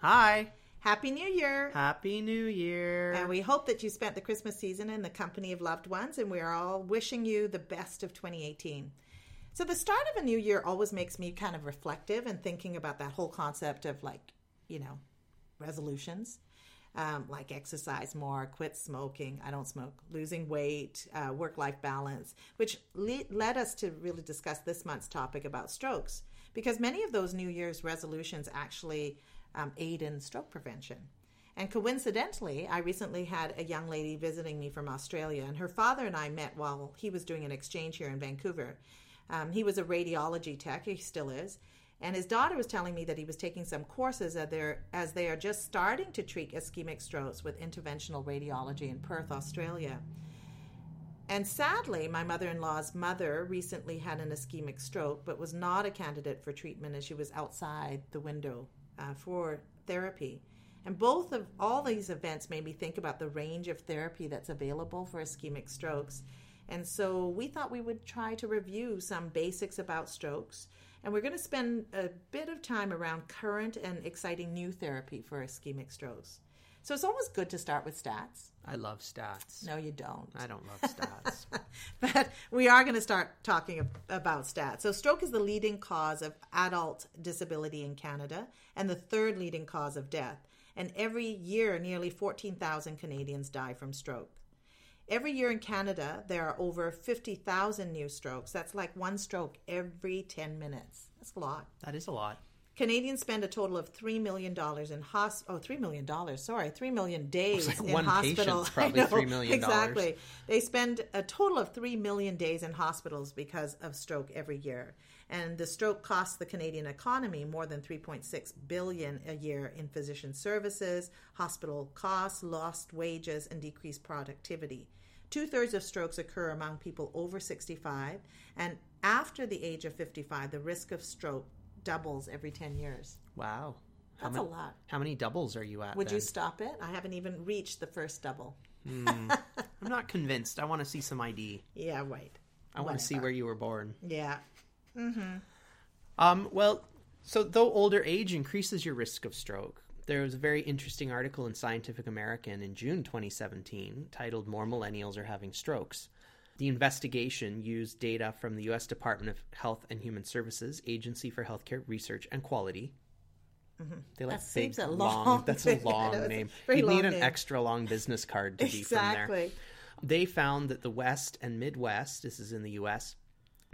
Hi. Happy New Year. Happy New Year. And we hope that you spent the Christmas season in the company of loved ones, and we are all wishing you the best of 2018. So, the start of a new year always makes me kind of reflective and thinking about that whole concept of like, you know, resolutions. Um, like exercise more, quit smoking, I don't smoke, losing weight, uh, work life balance, which le- led us to really discuss this month's topic about strokes because many of those New Year's resolutions actually um, aid in stroke prevention. And coincidentally, I recently had a young lady visiting me from Australia, and her father and I met while he was doing an exchange here in Vancouver. Um, he was a radiology tech, he still is, and his daughter was telling me that he was taking some courses as they are just starting to treat ischemic strokes with interventional radiology in Perth, Australia. And sadly, my mother in law's mother recently had an ischemic stroke, but was not a candidate for treatment as she was outside the window uh, for therapy. And both of all these events made me think about the range of therapy that's available for ischemic strokes. And so we thought we would try to review some basics about strokes. And we're going to spend a bit of time around current and exciting new therapy for ischemic strokes. So it's always good to start with stats. I love stats. No, you don't. I don't love stats. but we are going to start talking about stats. So, stroke is the leading cause of adult disability in Canada and the third leading cause of death. And every year, nearly 14,000 Canadians die from stroke. Every year in Canada, there are over 50,000 new strokes. That's like one stroke every 10 minutes. That's a lot. That is a lot. Canadians spend a total of three million dollars in hos oh three million dollars sorry three million days like in one hospital. Probably three million exactly. They spend a total of three million days in hospitals because of stroke every year. And the stroke costs the Canadian economy more than 3.6 billion a year in physician services hospital costs lost wages and decreased productivity. Two thirds of strokes occur among people over 65, and after the age of 55, the risk of stroke doubles every 10 years. Wow. That's how a lot. How many doubles are you at? Would then? you stop it? I haven't even reached the first double. Mm, I'm not convinced. I want to see some ID. Yeah, right. I want to see where you were born. Yeah. Mm-hmm. Um, well, so though older age increases your risk of stroke, there was a very interesting article in Scientific American in June 2017 titled More Millennials Are Having Strokes. The investigation used data from the U.S. Department of Health and Human Services, Agency for Healthcare Research and Quality. Mm-hmm. They like that big, seems a long. long. That's a long name. Very You long need an name. extra long business card to be from there. exactly. They found that the West and Midwest, this is in the U.S.,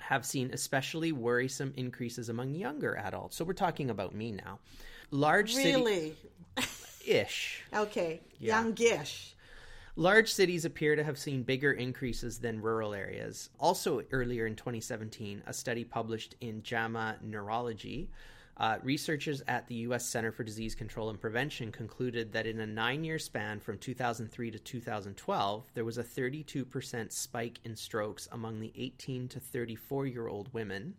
have seen especially worrisome increases among younger adults. So we're talking about me now. Large Really? city-ish. Okay. Yeah. Youngish. Large cities appear to have seen bigger increases than rural areas. Also, earlier in 2017, a study published in JAMA Neurology, uh, researchers at the U.S. Center for Disease Control and Prevention concluded that in a nine year span from 2003 to 2012, there was a 32% spike in strokes among the 18 to 34 year old women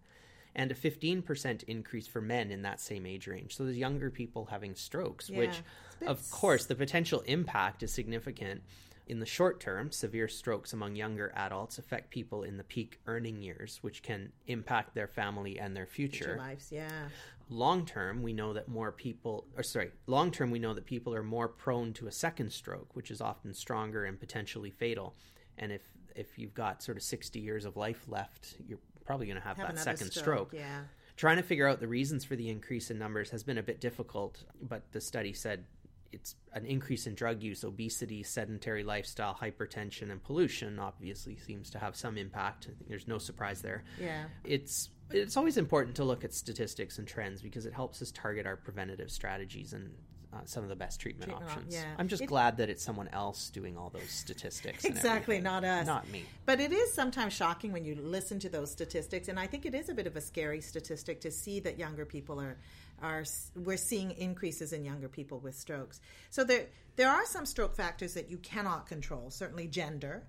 and a 15% increase for men in that same age range. So there's younger people having strokes, Yeah. which, of course, the potential impact is significant. In the short term, severe strokes among younger adults affect people in the peak earning years, which can impact their family and their Future future. lives. Yeah. Long term, we know that more people, or sorry, long term, we know that people are more prone to a second stroke, which is often stronger and potentially fatal. And if if you've got sort of 60 years of life left, you're probably going to have, Have that second stroke. stroke. Yeah. Trying to figure out the reasons for the increase in numbers has been a bit difficult, but the study said it's an increase in drug use, obesity, sedentary lifestyle, hypertension, and pollution obviously seems to have some impact. I think there's no surprise there. Yeah. It's it's always important to look at statistics and trends because it helps us target our preventative strategies and uh, some of the best treatment, Treatment op- options. yeah. I'm just It- glad that it's someone else doing all those statistics. Exactly, not us. Not me. But it is sometimes shocking when you listen to those statistics, and I think it is a bit of a scary statistic to see that younger people are are we're seeing increases in younger people with strokes. So there there are some stroke factors that you cannot control. Certainly, gender.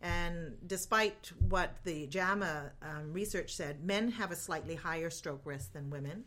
And despite what the JAMA um, research said, men have a slightly higher stroke risk than women.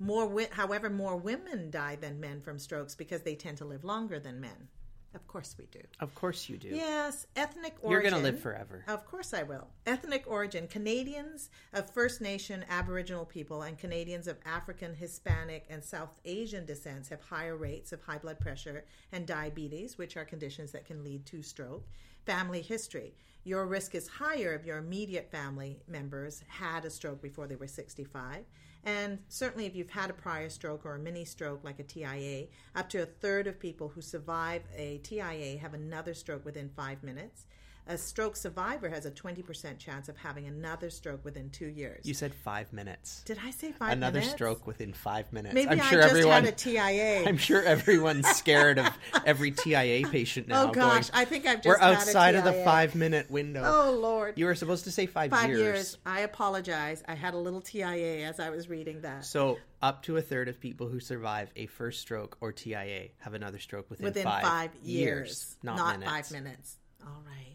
More, however, more women die than men from strokes because they tend to live longer than men. Of course we do. Of course you do. Yes, ethnic origin. You're going to live forever. Of course I will. Ethnic origin. Canadians of First Nation Aboriginal people and Canadians of African, Hispanic, and South Asian descents have higher rates of high blood pressure and diabetes, which are conditions that can lead to stroke. Family history. Your risk is higher if your immediate family members had a stroke before they were 65. And certainly, if you've had a prior stroke or a mini stroke like a TIA, up to a third of people who survive a TIA have another stroke within five minutes. A stroke survivor has a 20% chance of having another stroke within two years. You said five minutes. Did I say five Another minutes? stroke within five minutes. Maybe I'm I sure just everyone. had a TIA. I'm sure everyone's scared of every TIA patient oh, now. oh gosh, going, I think I've just We're outside of the five minute window. Oh Lord. You were supposed to say five, Five years. I apologize. I had a little TIA as I was reading that. So, up to a third of people who survive a first stroke or TIA have another stroke within, within five, five, years, not, minutes. five minutes. All right.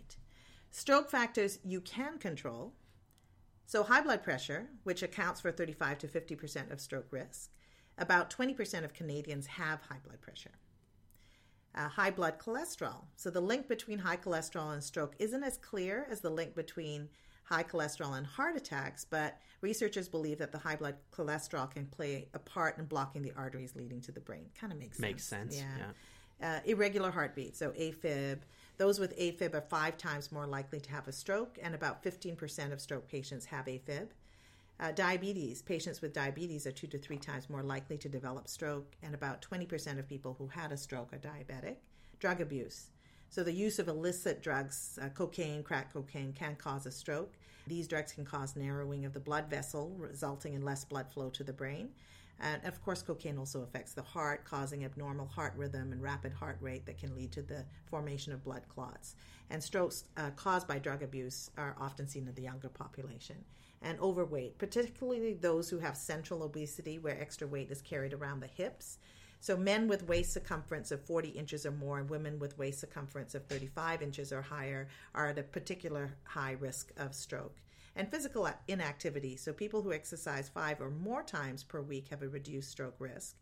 Stroke factors you can control. So, high blood pressure, which accounts for 35 to 50% of stroke risk. About 20% of Canadians have high blood pressure. Uh, high blood cholesterol. So, the link between high cholesterol and stroke isn't as clear as the link between high cholesterol and heart attacks, but researchers believe that the high blood cholesterol can play a part in blocking the arteries leading to the brain. Kind of makes sense. Makes sense. Yeah. Uh, irregular heartbeat, so AFib. Those with AFib are five times more likely to have a stroke, and about 15% of stroke patients have AFib. Uh, diabetes. Patients with diabetes are two to three times more likely to develop stroke, and about 20% of people who had a stroke are diabetic. Drug abuse. So, the use of illicit drugs, uh, cocaine, crack cocaine, can cause a stroke. These drugs can cause narrowing of the blood vessel, resulting in less blood flow to the brain. And of course, cocaine also affects the heart, causing abnormal heart rhythm and rapid heart rate that can lead to the formation of blood clots. And strokes uh, caused by drug abuse are often seen in the younger population. And overweight, particularly those who have central obesity, where extra weight is carried around the hips. So, men with waist circumference of 40 inches or more and women with waist circumference of 35 inches or higher are at a particular high risk of stroke and physical inactivity. So, people who exercise five or more times per week have a reduced stroke risk.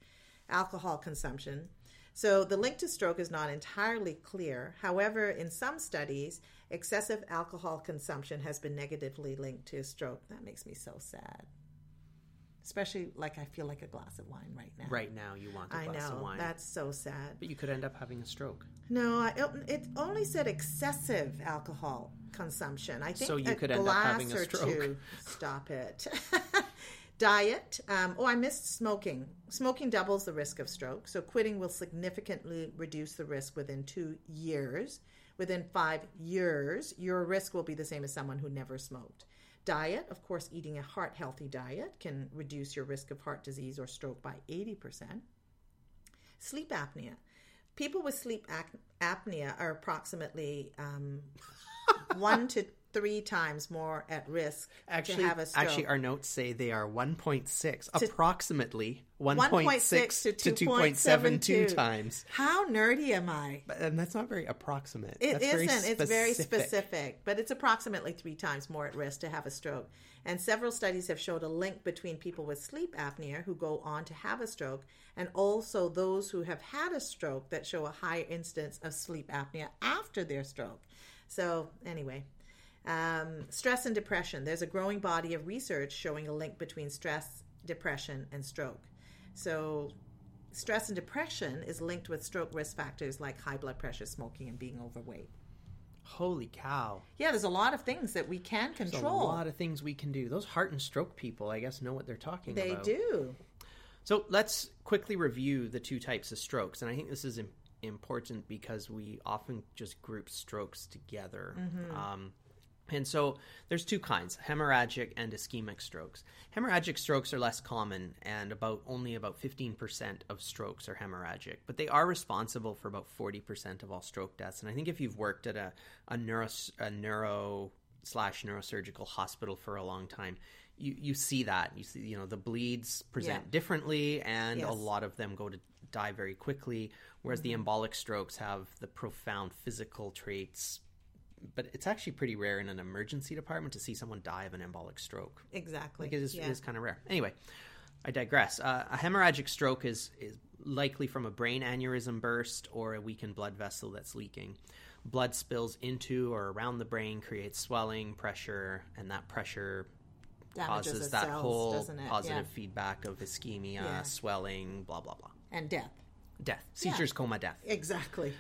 Alcohol consumption. So, the link to stroke is not entirely clear. However, in some studies, excessive alcohol consumption has been negatively linked to stroke. That makes me so sad. Especially like I feel like a glass of wine right now. Right now, you want a I glass know. of wine. That's so sad. But you could end up having a stroke. No, I, it only said excessive alcohol consumption. I think So you a could end up having a stroke. two. Stop it. Diet. Um, oh, I missed smoking. Smoking doubles the risk of stroke. So quitting will significantly reduce the risk within two years. Within five years, your risk will be the same as someone who never smoked. Diet, of course, eating a heart healthy diet can reduce your risk of heart disease or stroke by 80%. Sleep apnea. People with sleep apnea are approximately um, one to three times more at risk Actually, to have a stroke. actually, our notes say they are 1.6, approximately 1.6 1.6 to to 2.72 2.72 times. How nerdy am I? But- And that's not very approximate. It that's very not It's very specific. specific, but it's approximately three times more at risk to have a stroke. And several studies have showed a link between people with sleep apnea who go on to have a stroke and also those who have had a stroke that show a higher incidence of sleep apnea after their stroke. So, anyway, um, stress and depression. There's a growing body of research showing a link between stress, depression, and stroke. So, stress and depression is linked with stroke risk factors like high blood pressure, smoking, and being overweight. Holy cow. Yeah, there's a lot of things that we can There's control. a lot of things we can do. Those heart and stroke people, I guess, know what they're talking they about. They do. So let's quickly review the two types of strokes. And I think this is important because we often just group strokes together. Mm-hmm. Um, and so there's two kinds hemorrhagic and ischemic strokes. Hemorrhagic strokes are less common, and about only about 15% of strokes are hemorrhagic, but they are responsible for about 40% of all stroke deaths. And I think if you've worked at a, a, neuro, a neuro slash neurosurgical hospital for a long time, you, you see that. You see, you know, the bleeds present Yeah. differently, and a lot of them go to die very quickly, whereas the mm-hmm. embolic strokes have the profound physical traits but it's actually pretty rare in an emergency department to see someone die of an embolic stroke. Exactly. Like it is, Yeah. it is kind of rare. Anyway, I digress. Uh, a hemorrhagic stroke is, is likely from a brain aneurysm burst or a weakened blood vessel that's leaking. Blood spills into or around the brain, creates swelling, pressure, and that pressure causes that cells, whole positive Yeah. feedback of ischemia, Yeah. swelling, blah, blah, blah. And death. Death. Seizures, coma, death. Exactly.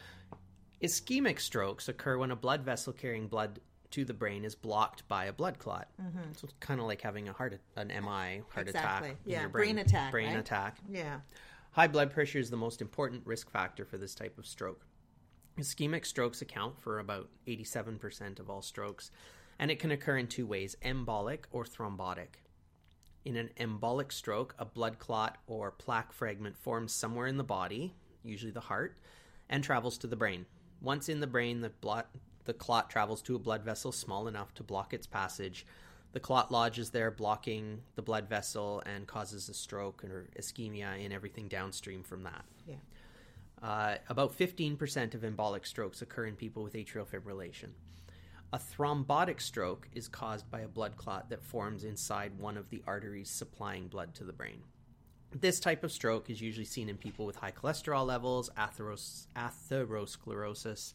Ischemic strokes occur when a blood vessel carrying blood to the brain is blocked by a blood clot. So it's kind of like having a heart, an MI, heart Mm-hmm. Exactly. attack. Yeah, your brain attack, Brain right? attack. Yeah. High blood pressure is the most important risk factor for this type of stroke. Ischemic strokes account for about 87% of all strokes, and it can occur in two ways embolic or thrombotic. In an embolic stroke, a blood clot or plaque fragment forms somewhere in the body, usually the heart, and travels to the brain. Once in the brain, the, blood, the clot travels to a blood vessel small enough to block its passage. The clot lodges there, blocking the blood vessel, and causes a stroke or ischemia and everything downstream from that. Yeah. Uh, about 15% of embolic strokes occur in people with atrial fibrillation. A thrombotic stroke is caused by a blood clot that forms inside one of the arteries supplying blood to the brain. This type of stroke is usually seen in people with high cholesterol levels, atheros- atherosclerosis.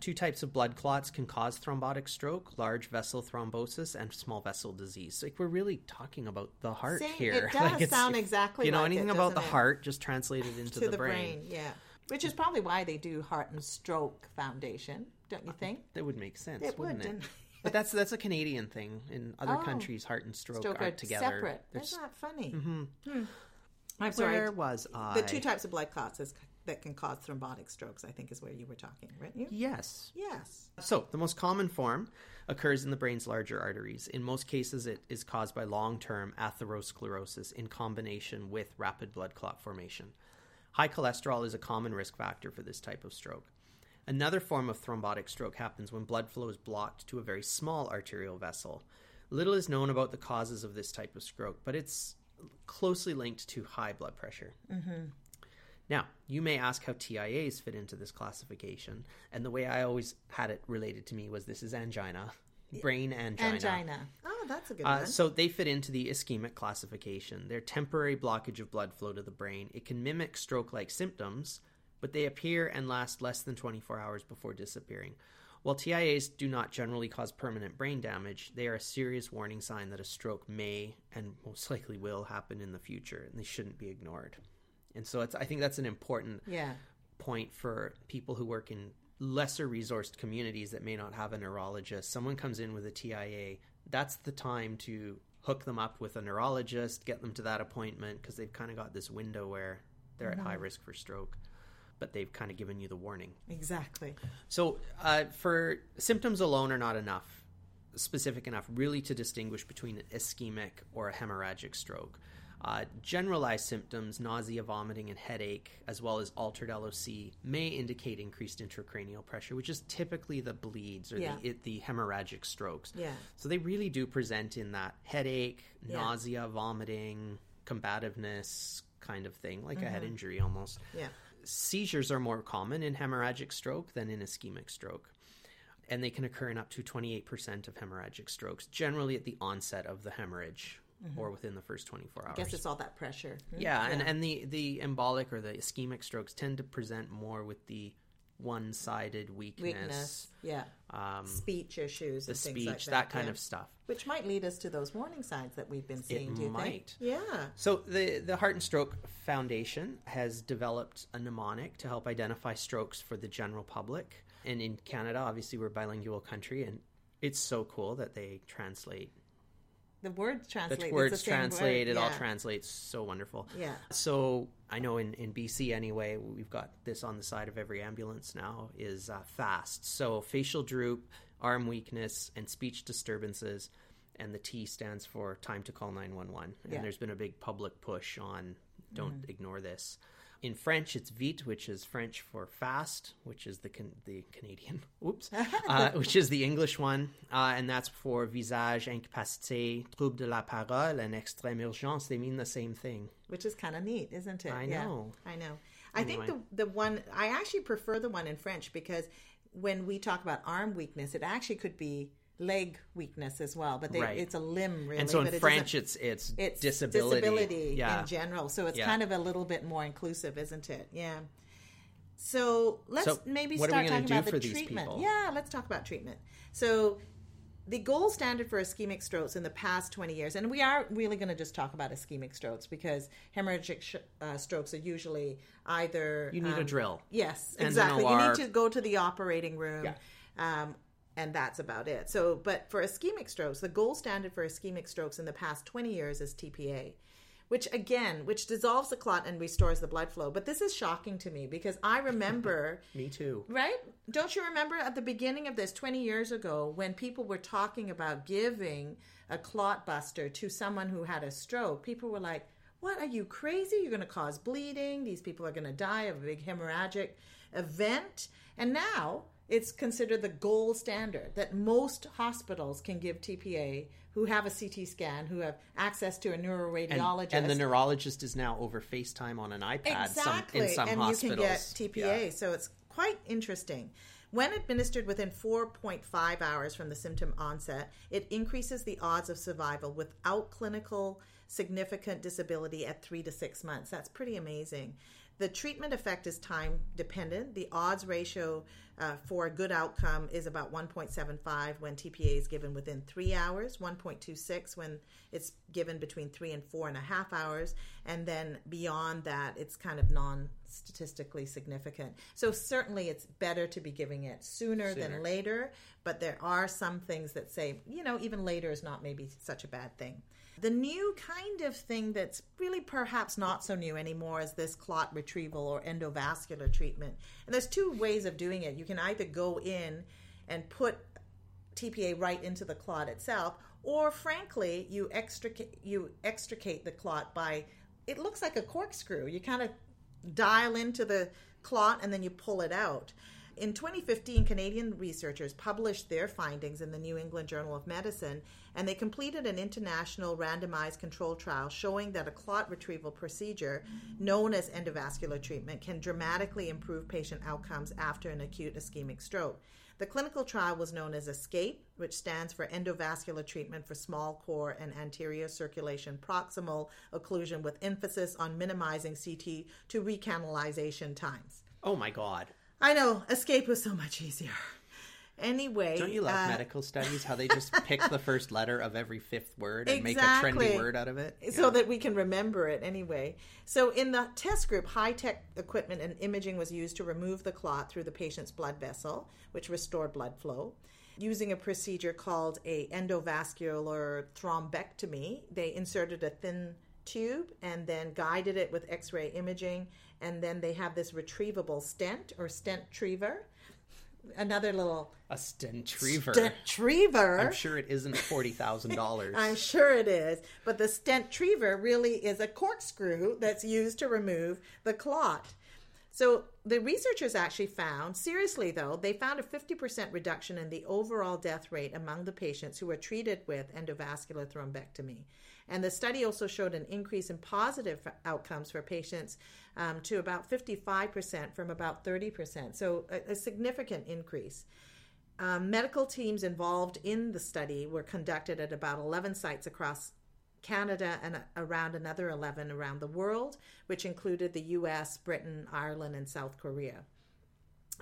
Two types of blood clots can cause thrombotic stroke large vessel thrombosis and small vessel disease. Like, we're really talking about the heart Same- here. it does Like, sound exactly You know like it, anything about the it? heart, just translated into to the, brain. Yeah. Which is probably why they do Heart and Stroke Foundation, don't you think? That would make sense, It would, wouldn't it? didn't it? But that's that's a Canadian thing. In other Oh. countries, heart and stroke, Stroke aren't are together. separate. They're Isn't s- that funny? Hmm. I'm sorry. Where was I? The two types of blood clots is, that can cause thrombotic strokes, I think, is where you were talking, weren't you? Yes. Yes. So the most common form occurs in the brain's larger arteries. In most cases, it is caused by long-term atherosclerosis in combination with rapid blood clot formation. High cholesterol is a common risk factor for this type of stroke. Another form of thrombotic stroke happens when blood flow is blocked to a very small arterial vessel. Little is known about the causes of this type of stroke, but it's closely linked to high blood pressure. Now, you may ask how TIAs fit into this classification, and the way I always had it related to me was this is angina, brain angina. Angina. Oh, that's a good Uh, one. so they fit into the ischemic classification. They're temporary blockage of blood flow to the brain. It can mimic stroke-like symptoms, but they appear and last less than 24 hours before disappearing. While TIAs do not generally cause permanent brain damage, they are a serious warning sign that a stroke may and most likely will happen in the future, and they shouldn't be ignored. And so it's, I think that's an important yeah. point for people who work in lesser resourced communities that may not have a neurologist. Someone comes in with a TIA, that's the time to hook them up with a neurologist, get them to that appointment because they've kind of got this window where they're at high mm-hmm. risk for stroke, but they've kind of given you the warning. Exactly. So, uh, for symptoms alone are not enough, specific enough, really to distinguish between an ischemic or a hemorrhagic stroke. Uh, generalized symptoms, nausea, vomiting, and headache, as well as altered LOC, may indicate increased intracranial pressure, which is typically the bleeds or Yeah. the, it, the hemorrhagic strokes. Yeah. So they really do present in that headache, Yeah. nausea, vomiting, combativeness kind of thing, like a head Mm-hmm. injury almost Yeah. Seizures are more common in hemorrhagic stroke than in ischemic stroke. And they can occur in up to 28% of hemorrhagic strokes, generally at the onset of the hemorrhage or within the first 24 hours. I guess it's all that pressure. Hmm? yeah, and, and the, the embolic or the ischemic strokes tend to present more with the one sided weakness, Weakness. Yeah. Um, Speech issues the and speech, like that, that. kind yeah. of stuff. Which might lead us to those warning signs that we've been seeing, do you might. think? Yeah. So the the Heart and Stroke Foundation has developed a mnemonic to help identify strokes for the general public. And in Canada, obviously, we're a bilingual country, and it's so cool that they translate. The words translate. it's words the same word. translate, it all translates so wonderful. Yeah. So I know in, in BC anyway, we've got this on the side of every ambulance now is uh, FAST. So facial droop, arm weakness, and speech disturbances. And the T stands for time to call 911. And Yeah. there's been a big public push on don't ignore this. In French, it's vite, which is French for fast, which is the can- the Canadian, oops, uh, which is the English one, uh, and that's for visage incapacité, trouble de la parole, and extrême urgence. They mean the same thing. Which is kind of neat, isn't it? I Yeah, know. I know. I think the the one I actually prefer the one in French because when we talk about arm weakness, it actually could be leg weakness as well, but they, Right. it's a limb really. and so in it French, it's it's it's disability. disability yeah. in general. So it's Yeah. kind of a little bit more inclusive, isn't it? Yeah. So let's So maybe what are we start talking about the treatment. Yeah, let's talk about treatment. So the gold standard for ischemic strokes in the past 20 years, and we are really going to just talk about ischemic strokes because hemorrhagic sh- uh, strokes are usually either You need a um, drill. Yes, exactly. You need to go to the operating room. Yeah. Um, and that's about it. So, but for ischemic strokes, the gold standard for ischemic strokes in the past 20 years is TPA, which again, which dissolves the clot and restores the blood flow. But this is shocking to me because I remember, Me too. right? Don't you remember at the beginning of this 20 years ago when people were talking about giving a clot buster to someone who had a stroke? People were like, what are you crazy? You're going to cause bleeding. These people are going to die of a big hemorrhagic event. And now it's considered the gold standard that most hospitals can give TPA who have a CT scan, who have access to a And, neuroradiologist. and the neurologist is now over FaceTime on an iPad Exactly. some, in some and hospitals. you can get TPA. So it's quite interesting. When administered within 4.5 hours from the symptom onset, it increases the odds of survival without clinical significant disability at three to six months. That's pretty amazing. The treatment effect is time dependent. The odds ratio uh, for a good outcome is about 1.75 when TPA is given within three hours, 1.26 when it's given between three and four and a half hours, and then beyond that, it's kind of non statistically significant. So, certainly, it's better to be giving it sooner, Sooner. than later, but there are some things that say, you know, even later is not maybe such a bad thing. The new kind of thing that's really perhaps not so new anymore is this clot retrieval or endovascular treatment. And there's two ways of doing it. You can either go in and put TPA right into the clot itself, or frankly, you extricate you extricate the clot by it looks like a corkscrew. You kind of dial into the clot and then you pull it out. In 2015, Canadian researchers published their findings in the New England Journal of Medicine, and they completed an international randomized control trial showing that a clot retrieval procedure known as endovascular treatment can dramatically improve patient outcomes after an acute ischemic stroke. The clinical trial was known as ESCAPE, which stands for Endovascular Treatment for Small Core and Anterior Circulation Proximal Occlusion, with emphasis on minimizing CT to recanalization times. Oh my God. I know, ESCAPE was so much easier. Anyway, Don't you love uh, medical studies? How they just pick the first letter of every fifth word and make a trendy word out of it? so that we can remember it anyway. So, in the test group, high tech equipment and imaging was used to remove the clot through the patient's blood vessel, which restored blood flow. Using a procedure called a endovascular thrombectomy, they inserted a thin tube and then guided it with X-ray imaging, and then they have this retrievable stent or stent triever. Another little a stent triever. I'm sure it isn't forty thousand dollars. I'm sure it is. But the stent triever really is a corkscrew that's used to remove the clot. So the researchers actually found, seriously though, they found a 50% reduction in the overall death rate among the patients who were treated with endovascular thrombectomy. And the study also showed an increase in positive outcomes for patients um, to about 55% from about 30%. So a, a significant increase. Um, medical teams involved in the study were conducted at about 11 sites across Canada and around another 11 around the world, which included the US, Britain, Ireland, and South Korea.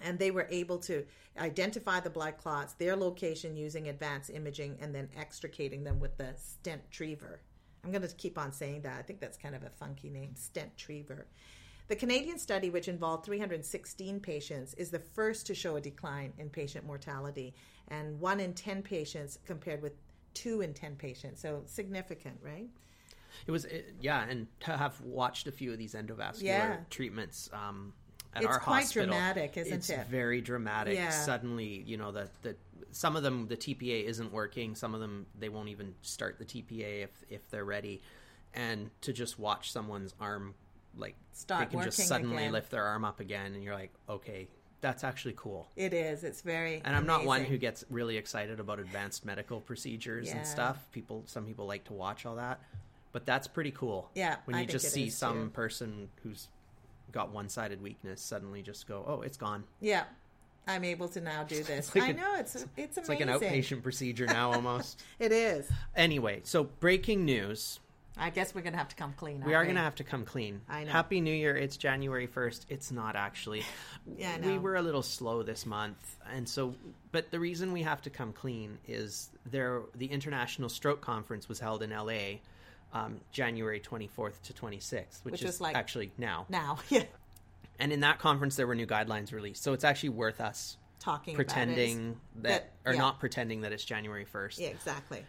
And they were able to identify the blood clots, their location using advanced imaging, and then extricating them with the stent triever. I'm going to keep on saying that. I think that's kind of a funky name, stent triever. The Canadian study, which involved 316 patients, is the first to show a decline in patient mortality, and one in 10 patients compared with two in 10 patients. So significant, right? It was, it, yeah, and to have watched a few of these endovascular Yeah. treatments um, at our hospital. It's our quite hospital, dramatic, isn't it's it? It's very dramatic. Yeah. Suddenly, you know, the, the some of them the TPA isn't working. Some of them they won't even start the TPA if if they're ready, and to just watch someone's arm like Start they can just suddenly again. lift their arm up again, and you're like, okay, that's actually cool. It is. It's very. And I'm not one who gets really excited about advanced medical procedures Yeah. and stuff. People, some people like to watch all that, but that's pretty cool. Yeah, when you just see some too. person who's got one-sided weakness suddenly just go, "Oh, it's gone." Yeah. I'm able to now do this. like I know it's it's amazing. It's like an outpatient procedure now almost. It is. anyway, so breaking news. I guess we're gonna have to come clean. We are going to have to come clean. I know. Happy New Year. It's January 1st. It's not actually. Yeah, I We were a little slow this month. And so, but the reason we have to come clean is there, the International Stroke Conference was held in LA um, January 24th to 26th, which, Which is was like- actually now. now. Yeah, And in that conference, there were new guidelines released. So it's actually worth us talking pretending about that, that- or yeah. not pretending that it's January 1st. yeah, exactly.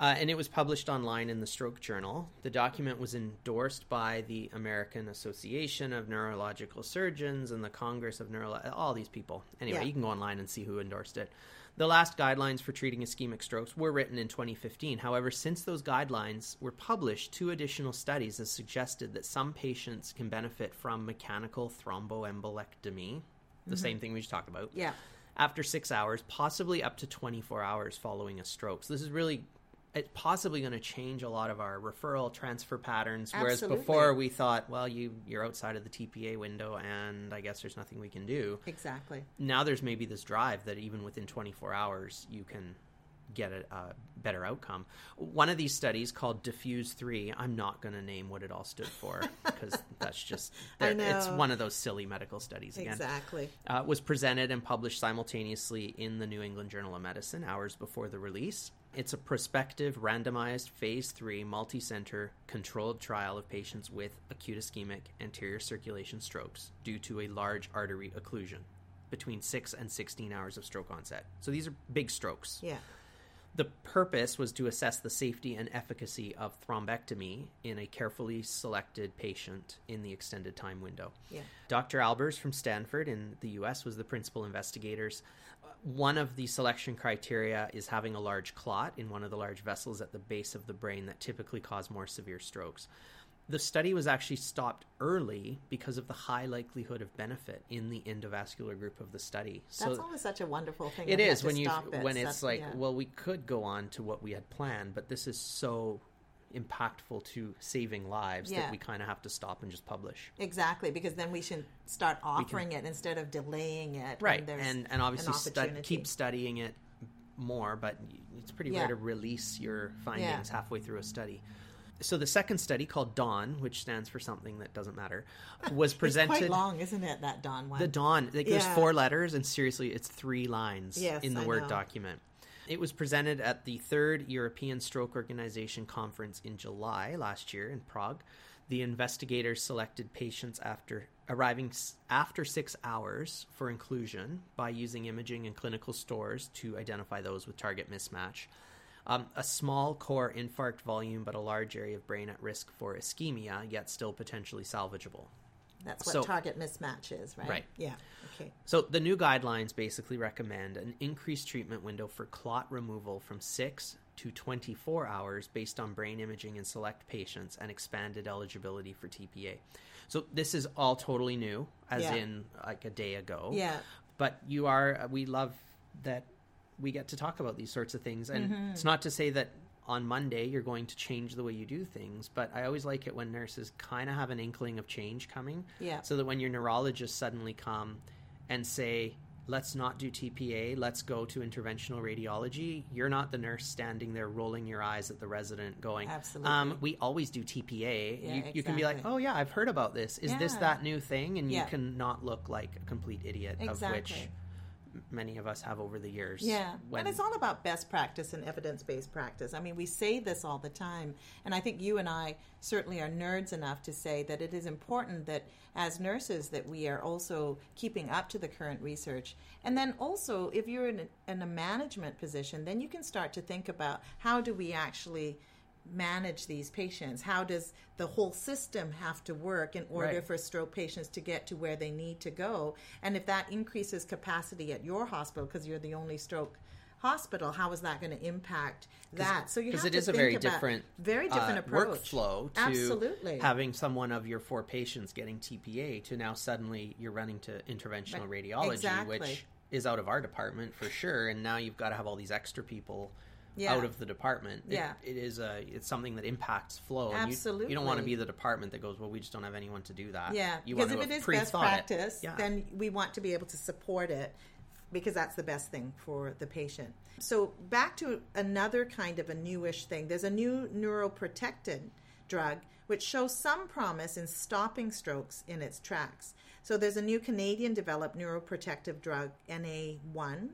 Uh, and it was published online in the Stroke Journal. The document was endorsed by the American Association of Neurological Surgeons and the Congress of Neuro. All these people. Anyway, Yeah. you can go online and see who endorsed it. The last guidelines for treating ischemic strokes were written in 2015. However, since those guidelines were published, two additional studies have suggested that some patients can benefit from mechanical thromboembolectomy, the mm-hmm. same thing we just talked about Yeah, after six hours, possibly up to 24 hours following a stroke. So this is really it's possibly going to change a lot of our referral transfer patterns. Whereas Absolutely. before we thought, well, you you're outside of the TPA window, and I guess there's nothing we can do. exactly. Now there's maybe this drive that even within 24 hours you can get a, a better outcome. One of these studies called DEFUSE 3, I'm not going to name what it all stood for because that's just it's one of those silly medical studies again Exactly. uh, was presented and published simultaneously in the New England Journal of Medicine hours before the release. It's a prospective, randomized, phase three, multi center, controlled trial of patients with acute ischemic anterior circulation strokes due to a large artery occlusion between 6 and 16 hours of stroke onset. So these are big strokes. Yeah. The purpose was to assess the safety and efficacy of thrombectomy in a carefully selected patient in the extended time window. Yeah. Dr. Albers from Stanford in the US was the principal investigators. One of the selection criteria is having a large clot in one of the large vessels at the base of the brain that typically cause more severe strokes. The study was actually stopped early because of the high likelihood of benefit in the endovascular group of the study. That's always such a wonderful thing. It is when you it. when it's like, yeah. well, we could go on to what we had planned, but this is so impactful to saving lives Yeah. that we kind of have to stop and just publish. Exactly, because then we should start offering it instead of delaying it. Right, and and obviously an stu- keep studying it more, but it's pretty Yeah. rare to release your findings halfway through a study. So the second study called Dawn, which stands for something that doesn't matter, was It's presented. quite long, isn't it? That Dawn one. The Dawn. Like, There's four letters, and seriously, it's three lines Yes, in the I Word know. document. It was presented at the third European Stroke Organization conference in July last year in Prague. The investigators selected patients after arriving after six hours for inclusion by using imaging and clinical stores to identify those with target mismatch. Um, a small core infarct volume, but a large area of brain at risk for ischemia, yet still potentially salvageable. That's what so- target mismatch is, right? Right. Yeah. Okay. So the new guidelines basically recommend an increased treatment window for clot removal from 6 to 24 hours based on brain imaging in select patients and expanded eligibility for TPA. So this is all totally new as Yeah. in like a day ago. Yeah. But you are we love that we get to talk about these sorts of things and Mm-hmm. it's not to say that on Monday you're going to change the way you do things, but I always like it when nurses kind of have an inkling of change coming. Yeah. So that when your neurologists suddenly come and say, let's not do TPA, let's go to interventional radiology, you're not the nurse standing there rolling your eyes at the resident going, Absolutely. Um, we always do TPA. Yeah, you, you can be like, oh, yeah, I've heard about this. Is this that new thing? And Yeah. you can not look like a complete idiot, of which Exactly. Many of us have over the years. Yeah. When, and it's all about best practice and evidence based practice. I mean, we say this all the time. And I think you and I certainly are nerds enough to say that it is important that as nurses that we are also keeping up to the current research. And then also, if you're in a, in a management position, then you can start to think about how do we actually manage these patients? How does the whole system have to work in order Right. for stroke patients to get to where they need to go? And if that increases capacity at your hospital because you're the only stroke hospital, how is that going to impact that? So you have it to is a think very about different, very different uh, approach workflow to Absolutely. having someone of your four patients getting TPA to now suddenly you're running to interventional Right. radiology, Exactly. which is out of our department for sure, and now you've got to have all these extra people. Yeah. Out of the department, It- Yeah. it is a it's something that impacts flow. and you- you, don't want to be the department that goes, well, we just don't have anyone to do that. Yeah, you because want if to it have best practice, Yeah. then we want to be able to support it because that's the best thing for the patient. So, back to another kind of a newish thing there's a new neuroprotectant drug which shows some promise in stopping strokes in its tracks. So, there's a new Canadian developed neuroprotective drug, NA1,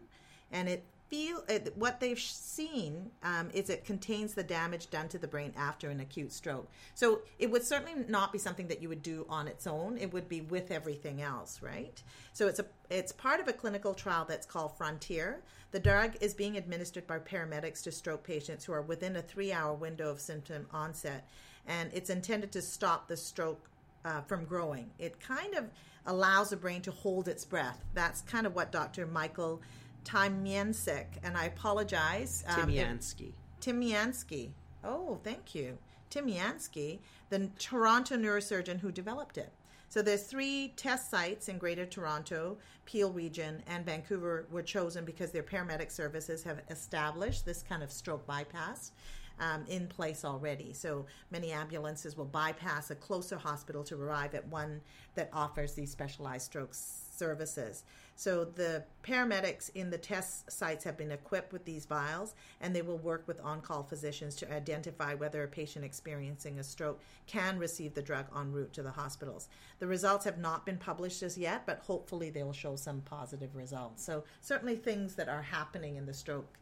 and it feel it, what they've seen um, is it contains the damage done to the brain after an acute stroke. So it would certainly not be something that you would do on its own. It would be with everything else, right? So it's a it's part of a clinical trial that's called Frontier. The drug is being administered by paramedics to stroke patients who are within a three hour window of symptom onset, and it's intended to stop the stroke uh, from growing. It kind of allows the brain to hold its breath. That's kind of what Dr. Michael Tymiansik, and I apologize. Um, Tymianski. Tymianski. Oh, thank you. Tymianski, the Toronto neurosurgeon who developed it. So there's three test sites in Greater Toronto, Peel Region, and Vancouver were chosen because their paramedic services have established this kind of stroke bypass. Um, in place already. So many ambulances will bypass a closer hospital to arrive at one that offers these specialized stroke services. So the paramedics in the test sites have been equipped with these vials, and they will work with on call physicians to identify whether a patient experiencing a stroke can receive the drug en route to the hospitals. The results have not been published as yet, but hopefully they will show some positive results. So, certainly things that are happening in the stroke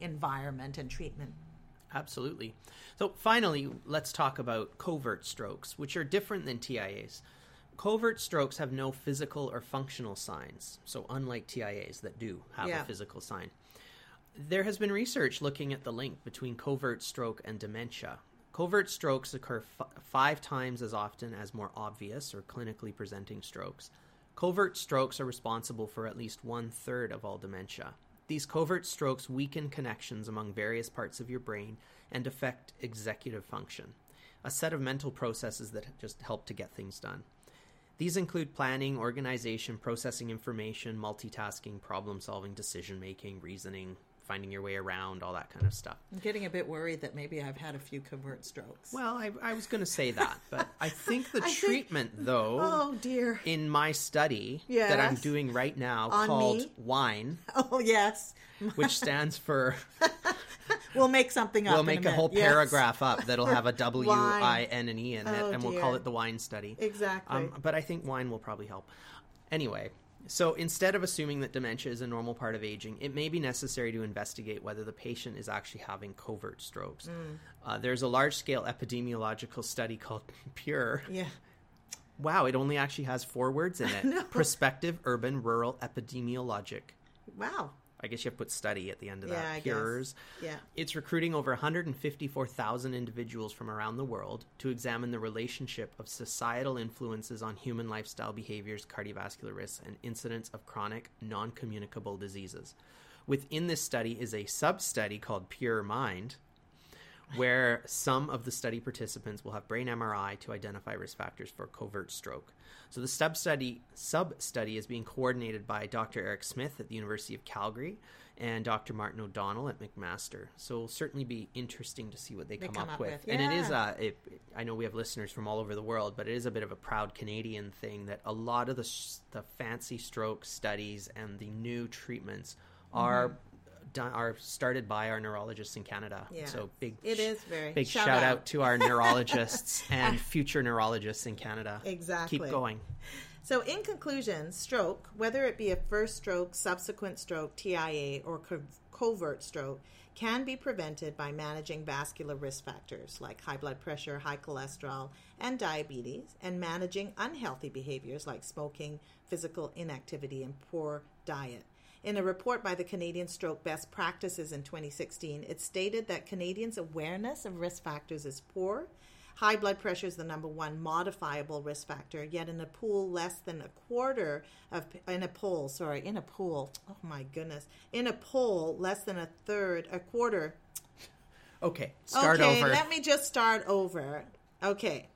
environment and treatment. Absolutely. So, finally, let's talk about covert strokes, which are different than TIAs. Covert strokes have no physical or functional signs, so unlike TIAs that do have yeah. a physical sign. There has been research looking at the link between covert stroke and dementia. Covert strokes occur f- five times as often as more obvious or clinically presenting strokes. Covert strokes are responsible for at least one third of all dementia. These covert strokes weaken connections among various parts of your brain and affect executive function, a set of mental processes that just help to get things done. These include planning, organization, processing information, multitasking, problem solving, decision making, reasoning, finding your way around, all that kind of stuff. I'm getting a bit worried that maybe I've had a few covert strokes. Well, I, I was going to say that, but I think the I treatment, think, though, oh dear, in my study yes. that I'm doing right now On called me? WINE. Oh yes, which stands for we'll make something up. We'll make a, a, whole yes. paragraph up that'll have a W I N and E in it, oh, and we'll call it the wine study. Exactly. Um, but I think wine will probably help. Anyway, so instead of assuming that dementia is a normal part of aging, it may be necessary to investigate whether the patient is actually having covert strokes. Mm. Uh, there's a large scale epidemiological study called PURE. Yeah. Wow, it only actually has four words in it. no. Prospective Urban Rural Epidemiologic. Wow. I guess you have to put study at the end of yeah, that. I Cures. Guess. Yeah. It's recruiting over 154,000 individuals from around the world to examine the relationship of societal influences on human lifestyle behaviors, cardiovascular risks, and incidence of chronic, non communicable diseases. Within this study is a sub study called Pure Mind, where some of the study participants will have brain MRI to identify risk factors for covert stroke. So the sub study sub study is being coordinated by Dr. Eric Smith at the University of Calgary and Dr. Martin O'Donnell at McMaster. So it'll certainly be interesting to see what they, they come, come, up, up with. with. Yeah. And it is a, it, I know we have listeners from all over the world, but it is a bit of a proud Canadian thing that a lot of the the fancy stroke studies and the new treatments are. Mm-hmm done are started by our neurologists in Canada. Yeah. So big it is very big shout, shout out. out. to our neurologists and future neurologists in Canada. Exactly. Keep going. So, in conclusion, stroke, whether it be a first stroke, subsequent stroke, TIA, or co- covert stroke, can be prevented by managing vascular risk factors like high blood pressure, high cholesterol, and diabetes, and managing unhealthy behaviors like smoking, physical inactivity, and poor diet. In a report by the Canadian Stroke Best Practices in 2016, it stated that Canadians' awareness of risk factors is poor. High blood pressure is the number one modifiable risk factor, yet in a pool less than a quarter of in a poll, sorry, in a pool. Oh my goodness. In a poll less than a third, a quarter. Okay, start okay, over. let me just start over. Okay.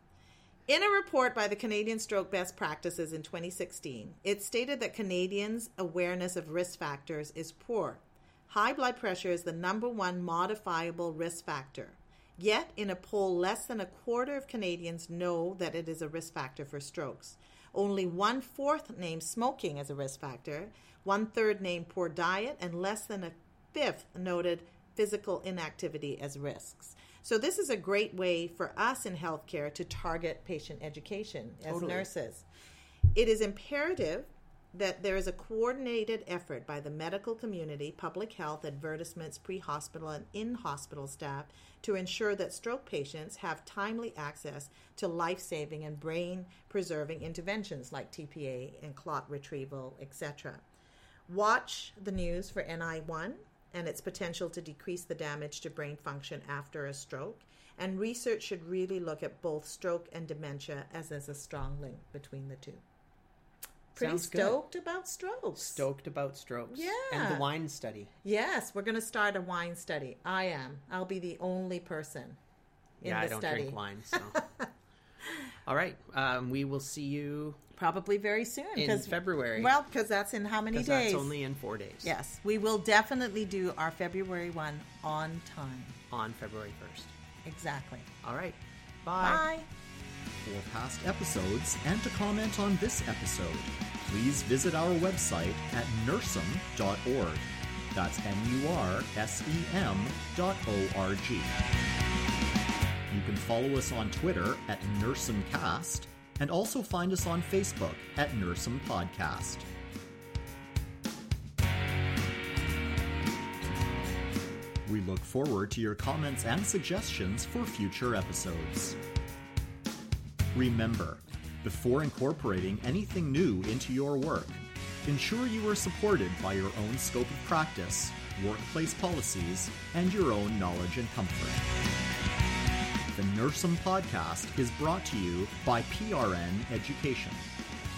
In a report by the Canadian Stroke Best Practices in 2016, it stated that Canadians' awareness of risk factors is poor. High blood pressure is the number one modifiable risk factor. Yet, in a poll, less than a quarter of Canadians know that it is a risk factor for strokes. Only one fourth named smoking as a risk factor, one third named poor diet, and less than a fifth noted physical inactivity as risks. So, this is a great way for us in healthcare to target patient education as Totally. nurses. It is imperative that there is a coordinated effort by the medical community, public health, advertisements, pre hospital, and in hospital staff to ensure that stroke patients have timely access to life saving and brain preserving interventions like TPA and clot retrieval, etc. Watch the news for NI1 and its potential to decrease the damage to brain function after a stroke. And research should really look at both stroke and dementia as there's a strong link between the two. Pretty Sounds good. stoked about strokes. Stoked about strokes. Yeah. And the wine study. Yes, we're going to start a wine study. I am. I'll be the only person in yeah, the I don't study. drink wine, so. All right. Um, we will see you Probably very soon. in 'cause- February. Well, because that's in how many days? that's only in four days. yes, we will definitely do our February one on time. On February 1st. Exactly. All right. Bye. For past episodes and to comment on this episode, please visit our website at nursem.org. That's N U R S E M dot O R G. You can follow us on Twitter at NursemCast and also find us on Facebook at Nursem Podcast. We look forward to your comments and suggestions for future episodes. Remember, before incorporating anything new into your work, ensure you are supported by your own scope of practice, workplace policies, and your own knowledge and comfort. The Nursem podcast is brought to you by PRN Education.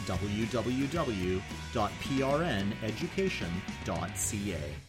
www.prneducation.ca